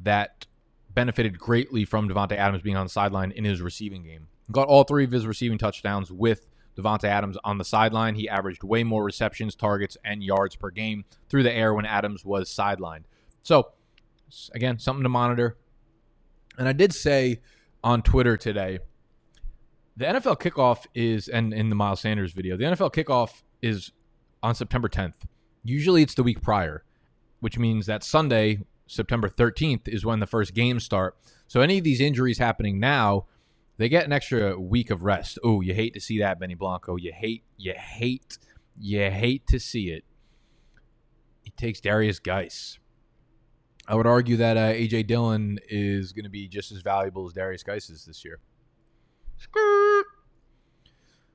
that benefited greatly from Davante Adams being on the sideline in his receiving game. Got all three of his receiving touchdowns with Davante Adams on the sideline. He averaged way more receptions, targets, and yards per game through the air when Adams was sidelined. So, again, something to monitor. And I did say on Twitter today, the NFL kickoff is, and in the Miles Sanders video, the NFL kickoff is on September 10th. Usually it's the week prior, which means that Sunday, September 13th, is when the first games start. So any of these injuries happening now, they get an extra week of rest. Oh, you hate to see that, Benny Blanco. You hate, you hate, you hate to see it. He takes Derrius Guice. I would argue that uh, AJ Dillon is going to be just as valuable as Derrius Guice is this year.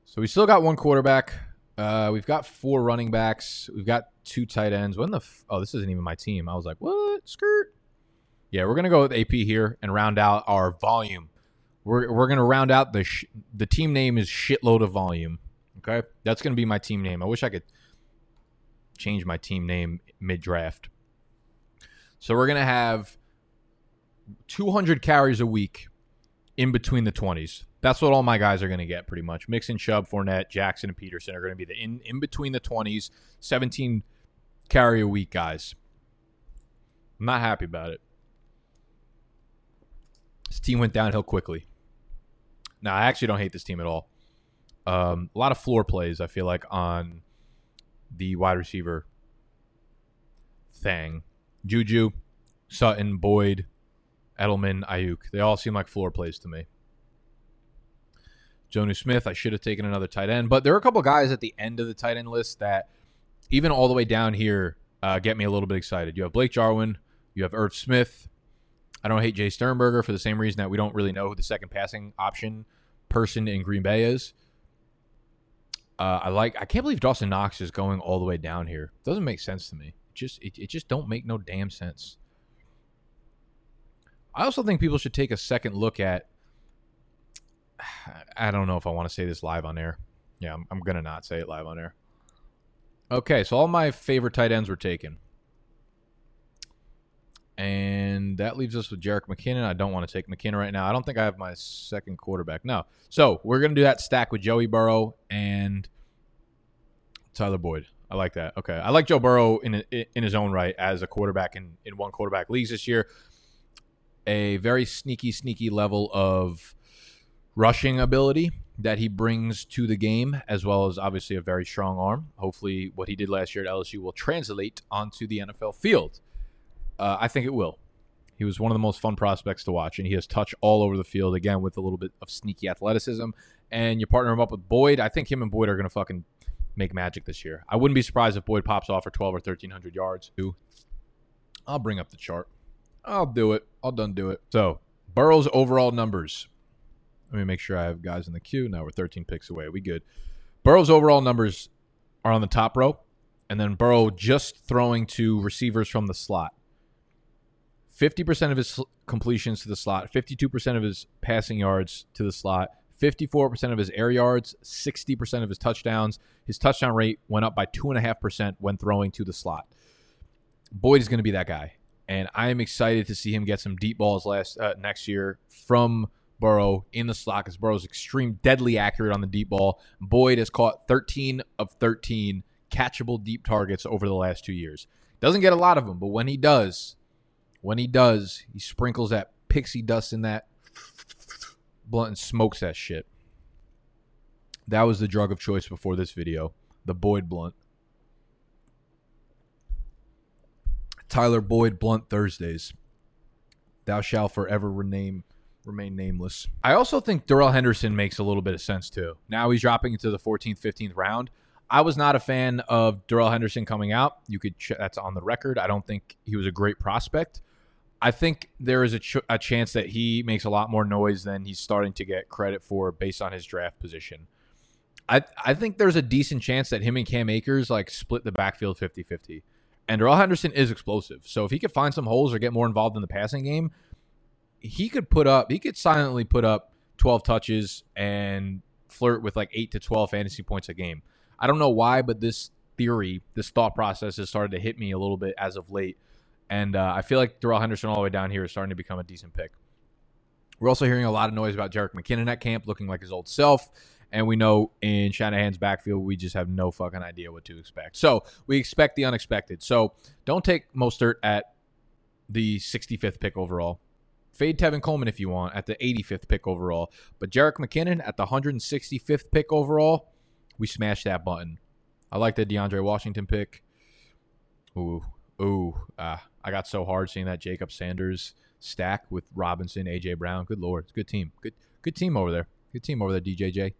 So we still got one quarterback. Uh, we've got four running backs. We've got two tight ends. When the f- oh, this isn't even my team. I was like, what? Skirt. Yeah, we're gonna go with AP here and round out our volume. We're we're gonna round out the sh- the team name is shitload of volume. Okay, that's gonna be my team name. I wish I could change my team name mid draft. So we're gonna have 200 carries a week in between the 20s. That's what all my guys are going to get pretty much. Mixon, Chubb, Fournette, Jackson, and Peterson are going to be the in, in between the 20s, 17 carry a week guys. I'm not happy about it. This team went downhill quickly. Now, I actually don't hate this team at all. Um, a lot of floor plays, I feel like, on the wide receiver thing. Juju, Sutton, Boyd, Edelman, Aiyuk. They all seem like floor plays to me. Jonnu Smith, I should have taken another tight end, but there are a couple guys at the end of the tight end list that, even all the way down here, uh, get me a little bit excited. You have Blake Jarwin, you have Irv Smith. I don't hate Jace Sternberger for the same reason that we don't really know who the second passing option person in Green Bay is. Uh, I like. I can't believe Dawson Knox is going all the way down here. It Doesn't make sense to me. It just it, it just don't make no damn sense. I also think people should take a second look at. I don't know if I want to say this live on air. Yeah, I'm, I'm gonna not say it live on air. Okay, so all my favorite tight ends were taken, and that leaves us with Jerick McKinnon. I don't want to take McKinnon right now. I don't think I have my second quarterback. No, so we're gonna do that stack with Joey Burrow and Tyler Boyd. I like that. Okay, I like Joe Burrow in in his own right as a quarterback in in one quarterback leagues this year a very sneaky, sneaky level of rushing ability that he brings to the game, as well as obviously a very strong arm. Hopefully, what he did last year at LSU will translate onto the NFL field. Uh, I think it will. He was one of the most fun prospects to watch, and he has touch all over the field again with a little bit of sneaky athleticism. And you partner him up with Boyd. I think him and Boyd are going to fucking make magic this year. I wouldn't be surprised if Boyd pops off for 12 or 1300 yards. I'll bring up the chart. I'll do it. I'll done do it. So, Burrow's overall numbers. Let me make sure I have guys in the queue. Now we're 13 picks away. We good. Burrow's overall numbers are on the top row, and then Burrow just throwing to receivers from the slot. 50% of his completions to the slot, 52% of his passing yards to the slot, 54% of his air yards, 60% of his touchdowns. His touchdown rate went up by 2.5% when throwing to the slot. Boyd is going to be that guy. And I am excited to see him get some deep balls last uh, next year from Burrow in the slot because Burrow's extreme, deadly accurate on the deep ball. Boyd has caught 13 of 13 catchable deep targets over the last two years. Doesn't get a lot of them, but when he does, when he does, he sprinkles that pixie dust in that blunt and smokes that shit. That was the drug of choice before this video, the Boyd blunt. Tyler Boyd blunt Thursdays. Thou shalt forever rename remain nameless. I also think Darrell Henderson makes a little bit of sense too. Now he's dropping into the 14th, 15th round. I was not a fan of Darrell Henderson coming out. You could ch- that's on the record. I don't think he was a great prospect. I think there is a, ch- a chance that he makes a lot more noise than he's starting to get credit for based on his draft position. I I think there's a decent chance that him and Cam Akers like split the backfield 50-50. And Darrell Henderson is explosive. So if he could find some holes or get more involved in the passing game, he could put up he could silently put up 12 touches and flirt with like 8 to 12 fantasy points a game. I don't know why, but this theory, this thought process has started to hit me a little bit as of late. And uh, I feel like Darrell Henderson all the way down here is starting to become a decent pick. We're also hearing a lot of noise about Jerick McKinnon at camp looking like his old self. And we know in Shanahan's backfield, we just have no fucking idea what to expect. So we expect the unexpected. So don't take Mostert at the 65th pick overall. Fade Tevin Coleman if you want at the 85th pick overall. But Jerick McKinnon at the 165th pick overall, we smashed that button. I like the DeAndre Washington pick. Ooh, ooh, ah, I got so hard seeing that Jacob Sanders stack with Robinson, AJ Brown. Good lord, it's a good team. Good, good team over there. Good team over there, DJJ.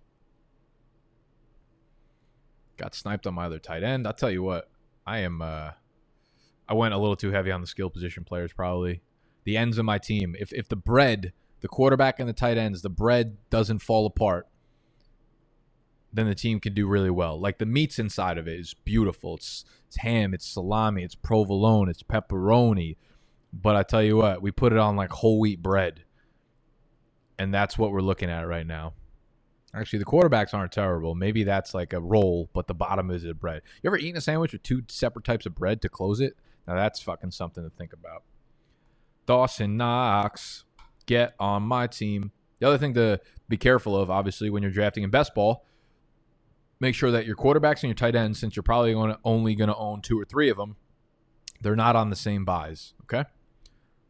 Got sniped on my other tight end. I'll tell you what, I am. uh I went a little too heavy on the skill position players. Probably the ends of my team. If if the bread, the quarterback and the tight ends, the bread doesn't fall apart, then the team can do really well. Like the meats inside of it is beautiful. It's it's ham, it's salami, it's provolone, it's pepperoni. But I tell you what, we put it on like whole wheat bread. And that's what we're looking at right now. Actually, the quarterbacks aren't terrible. Maybe that's like a roll, but the bottom is a bread. You ever eaten a sandwich with two separate types of bread to close it? Now that's fucking something to think about. Dawson Knox, get on my team. The other thing to be careful of, obviously, when you're drafting in best ball, make sure that your quarterbacks and your tight ends, since you're probably to only going to own two or three of them, they're not on the same buys. Okay.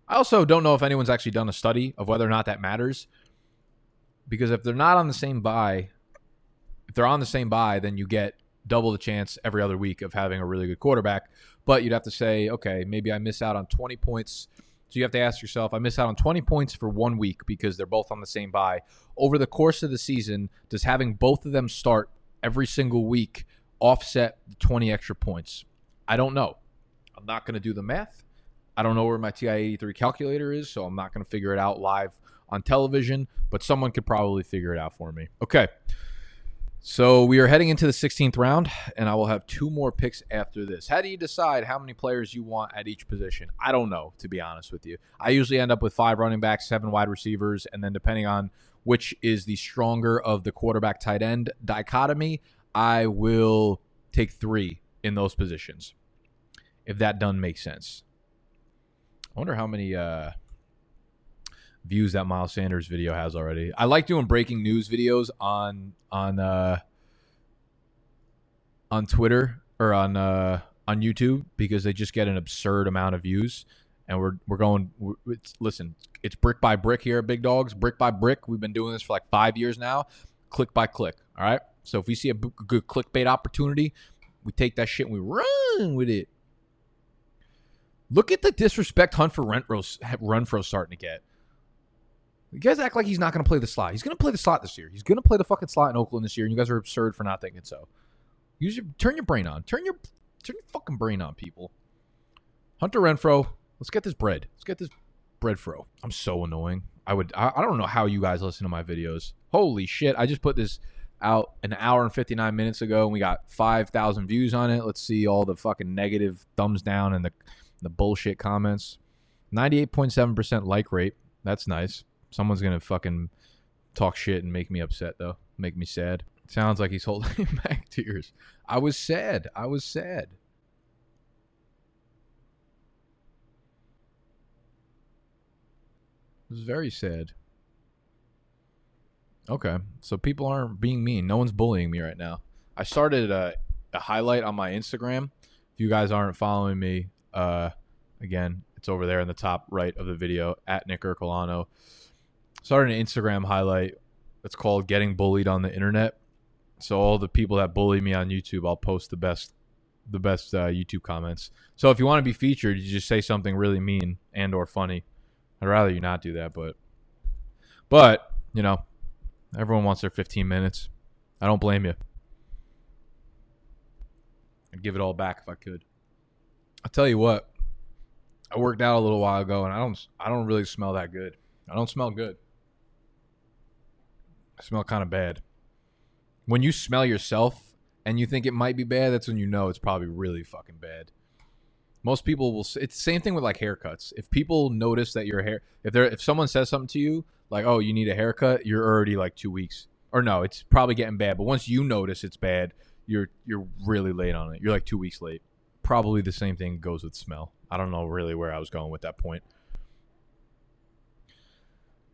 I also don't know if anyone's actually done a study of whether or not that matters, because if they're not on the same buy, if they're on the same buy, then you get double the chance every other week of having a really good quarterback. But you'd have to say, okay, maybe I miss out on 20 points. So you have to ask yourself, I miss out on 20 points for one week because they're both on the same buy. Over the course of the season, does having both of them start every single week offset the 20 extra points? I don't know. I'm not going to do the math. I don't know where my TI 83 calculator is, so I'm not going to figure it out live on television, but someone could probably figure it out for me. Okay. So we are heading into the 16th round, and I will have two more picks after this. How do you decide how many players you want at each position? I don't know, to be honest with you. I usually end up with five running backs, seven wide receivers, and then depending on which is the stronger of the quarterback tight end dichotomy, I will take three in those positions. If that doesn't make sense. I wonder how many uh, views that Miles Sanders video has already. I like doing breaking news videos on on uh, on Twitter or on uh, on YouTube because they just get an absurd amount of views. and we're we're going. We're, it's, listen, it's brick by brick here at Big Dogs. Brick by brick. We've been doing this for like five years now. Click by click. All right. So if we see a b- good clickbait opportunity, we take that shit and we run with it. Look at the disrespect Hunter Renfrow, Renfrow starting to get. You guys act like he's not going to play the slot. He's going to play the slot this year. He's going to play the fucking slot in Oakland this year, and you guys are absurd for not thinking so. Use your turn your brain on. Turn your turn your fucking brain on, people. Hunter Renfrow, let's get this bread. Let's get this bread fro. I'm so annoying. I would I, I don't know how you guys listen to my videos. Holy shit. I just put this out an hour and 59 minutes ago and we got 5,000 views on it. Let's see all the fucking negative thumbs down and the the bullshit comments. 98.7% like rate. That's nice. Someone's to fucking talk shit and make me upset though. Make me sad. Sounds like he's holding back tears. I was sad. I was sad. It was very sad. Okay, so people aren't being mean. No one's bullying me right now. I started a, a highlight on my Instagram. If you guys aren't following me, uh, again, it's over there in the top right of the video at Nick Ercolano. Started an Instagram highlight that's called "Getting Bullied on the Internet." So all the people that bully me on YouTube, I'll post the best, the best uh, YouTube comments. So if you want to be featured, you just say something really mean and or funny. I'd rather you not do that, but, but you know, everyone wants their 15 minutes. I don't blame you. I'd give it all back if I could. I'll tell you what. I worked out a little while ago, and I don't, I don't really smell that good. I don't smell good. I smell kind of bad when you smell yourself and you think it might be bad, that's when you know it's probably really fucking bad. Most people will. It's the same thing with like haircuts. If people notice that your hair, if they're if someone says something to you like, "Oh, you need a haircut," you're already like two weeks, or no, it's probably getting bad. But once you notice it's bad, you're you're really late on it. You're like two weeks late. Probably the same thing goes with smell. I don't know really where I was going with that point.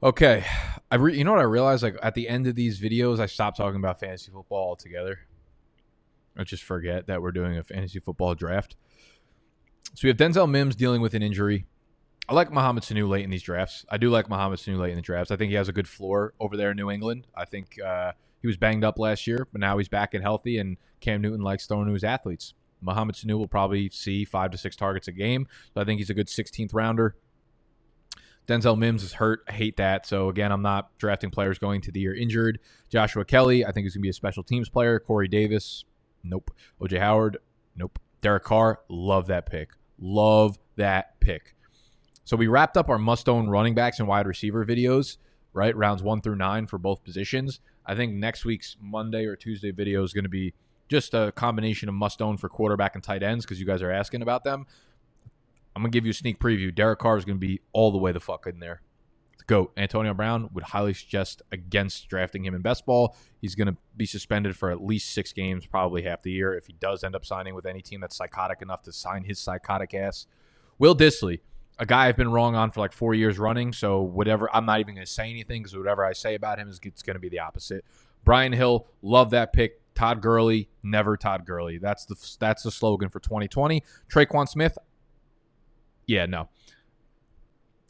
Okay, I re- you know what I realized like at the end of these videos, I stopped talking about fantasy football altogether. I just forget that we're doing a fantasy football draft. So we have Denzel Mims dealing with an injury. I like Mohamed Sanu late in these drafts. I do like Mohamed Sanu late in the drafts. I think he has a good floor over there in New England. I think uh, he was banged up last year, but now he's back and healthy, and Cam Newton likes throwing to his athletes. Mohamed Sanu will probably see five to six targets a game, so I think he's a good 16th rounder. Denzel Mims is hurt. I hate that. So again, I'm not drafting players going to the year injured. Joshua Kelley, I think he's gonna be a special teams player. Corey Davis, nope. OJ Howard, nope. Derek Carr, love that pick. Love that pick. So we wrapped up our must own running backs and wide receiver videos, right? Rounds one through nine for both positions. I think next week's Monday or Tuesday video is going to be just a combination of must own for quarterback and tight ends because you guys are asking about them. I'm gonna give you a sneak preview. Derek Carr is gonna be all the way the fuck in there. Go Antonio Brown would highly suggest against drafting him in best ball. He's to be suspended for at least six games, probably half the year, if he does end up signing with any team that's psychotic enough to sign his psychotic ass. Will Dissly, a guy I've been wrong on for like four years running. So whatever, I'm not even to say anything because whatever I say about him is it's to be the opposite. Brian Hill, love that pick. Todd Gurley, never Todd Gurley. That's the that's the slogan for 2020. Tre'Quan Smith, yeah, no.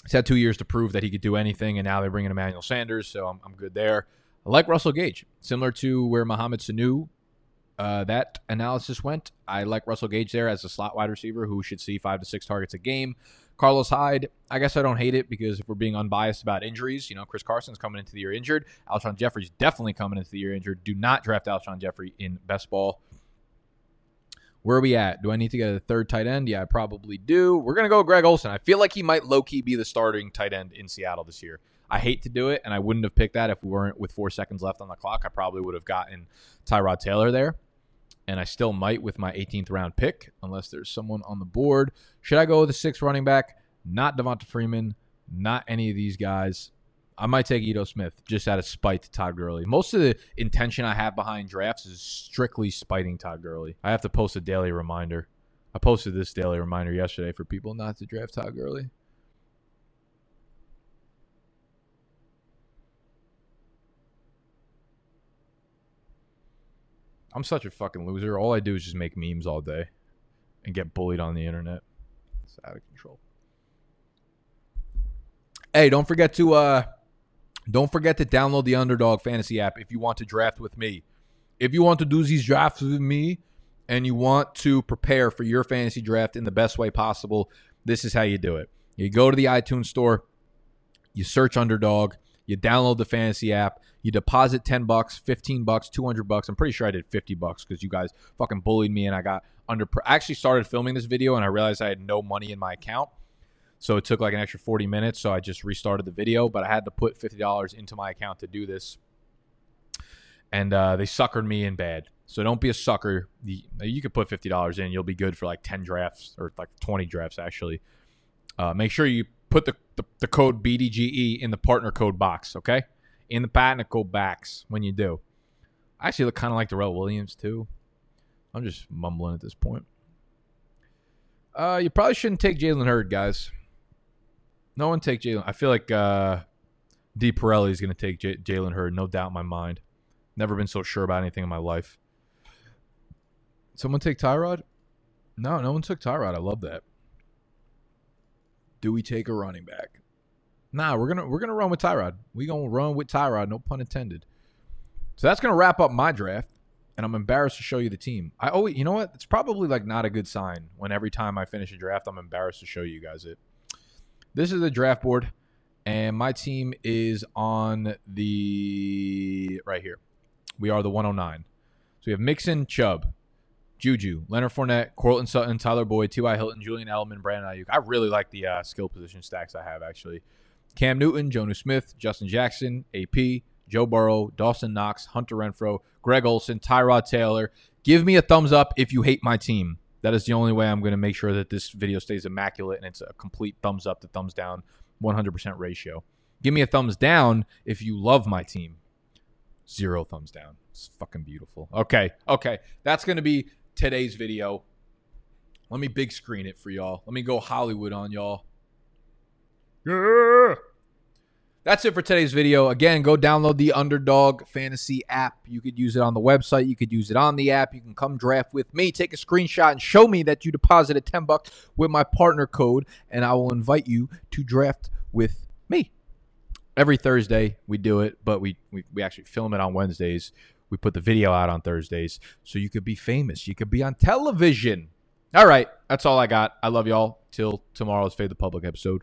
He's had two years to prove that he could do anything, and now they're bringing Emmanuel Sanders, so I'm, I'm good there. I like Russell Gage, similar to where Mohamed Sanu uh, that analysis went. I like Russell Gage there as a slot wide receiver who should see five to six targets a game. Carlos Hyde, I guess I don't hate it because if we're being unbiased about injuries, you know, Chris Carson's coming into the year injured. Alshon Jeffery's definitely coming into the year injured. Do not draft Alshon Jeffery in best ball. Where are we at? Do I need to get a third tight end? Yeah, I probably do. We're going to go Greg Olsen. I feel like he might low key be the starting tight end in Seattle this year. I hate to do it, and I wouldn't have picked that if we weren't with four seconds left on the clock. I probably would have gotten Tyrod Taylor there, and I still might with my 18th round pick, unless there's someone on the board. Should I go with the sixth running back? Not Devonta Freeman, not any of these guys. I might take Ito Smith just out of spite to Todd Gurley. Most of the intention I have behind drafts is strictly spiting Todd Gurley. I have to post a daily reminder. I posted this daily reminder yesterday for people not to draft Todd Gurley. I'm such a fucking loser. All I do is just make memes all day and get bullied on the internet. It's out of control. Hey, don't forget to uh don't forget to download the Underdog Fantasy app if you want to draft with me. If you want to do these drafts with me and you want to prepare for your fantasy draft in the best way possible, this is how you do it. You go to the iTunes store, you search Underdog, you download the fantasy app, you deposit 10 bucks, 15 bucks, 200 bucks. I'm pretty sure I did 50 bucks cuz you guys fucking bullied me and I got under I actually started filming this video and I realized I had no money in my account. So it took like an extra 40 minutes. So I just restarted the video, but I had to put $50 into my account to do this. And uh, they suckered me in bad. So don't be a sucker. You could put $50 in. You'll be good for like 10 drafts or like 20 drafts, actually. Uh, make sure you put the, the, the code BDGE in the partner code box, okay? In the patent code box when you do. I actually look kind of like Darrel Williams, too. I'm just mumbling at this point. Uh, you probably shouldn't take Jalen Hurd, guys. No one take Jalen. I feel like uh, D. Pirelli is going to take J- Jalen Hurd, no doubt in my mind. Never been so sure about anything in my life. Someone take Tyrod? No, no one took Tyrod. I love that. Do we take a running back? Nah, we're gonna we're gonna run with Tyrod. We gonna run with Tyrod. No pun intended. So that's gonna wrap up my draft, and I'm embarrassed to show you the team. I always, you know what? It's probably like not a good sign when every time I finish a draft, I'm embarrassed to show you guys it. This is the draft board, and my team is on the right here. We are the 109. So we have Mixon, Chubb, Juju, Leonard Fournette, Courtland Sutton, Tyler Boyd, T.Y. Hilton, Julian Edelman, Brandon Aiyuk. I really like the uh, skill position stacks I have, actually. Cam Newton, Jonnu Smith, Justin Jackson, AP, Joe Burrow, Dawson Knox, Hunter Renfrow, Greg Olsen, Tyrod Taylor. Give me a thumbs up if you hate my team. That is the only way I'm going to make sure that this video stays immaculate and it's a complete thumbs up to thumbs down 100% ratio. Give me a thumbs down if you love my team. Zero thumbs down. It's fucking beautiful. Okay. Okay. That's going to be today's video. Let me big screen it for y'all. Let me go Hollywood on y'all. Yeah. That's it for today's video. Again, go download the Underdog Fantasy app. You could use it on the website. You could use it on the app. You can come draft with me. Take a screenshot and show me that you deposited 10 bucks with my partner code, and I will invite you to draft with me. Every Thursday we do it, but we, we, we actually film it on Wednesdays. We put the video out on Thursdays so you could be famous. You could be on television. All right, that's all I got. I love y'all. Till tomorrow's Fade the Public episode.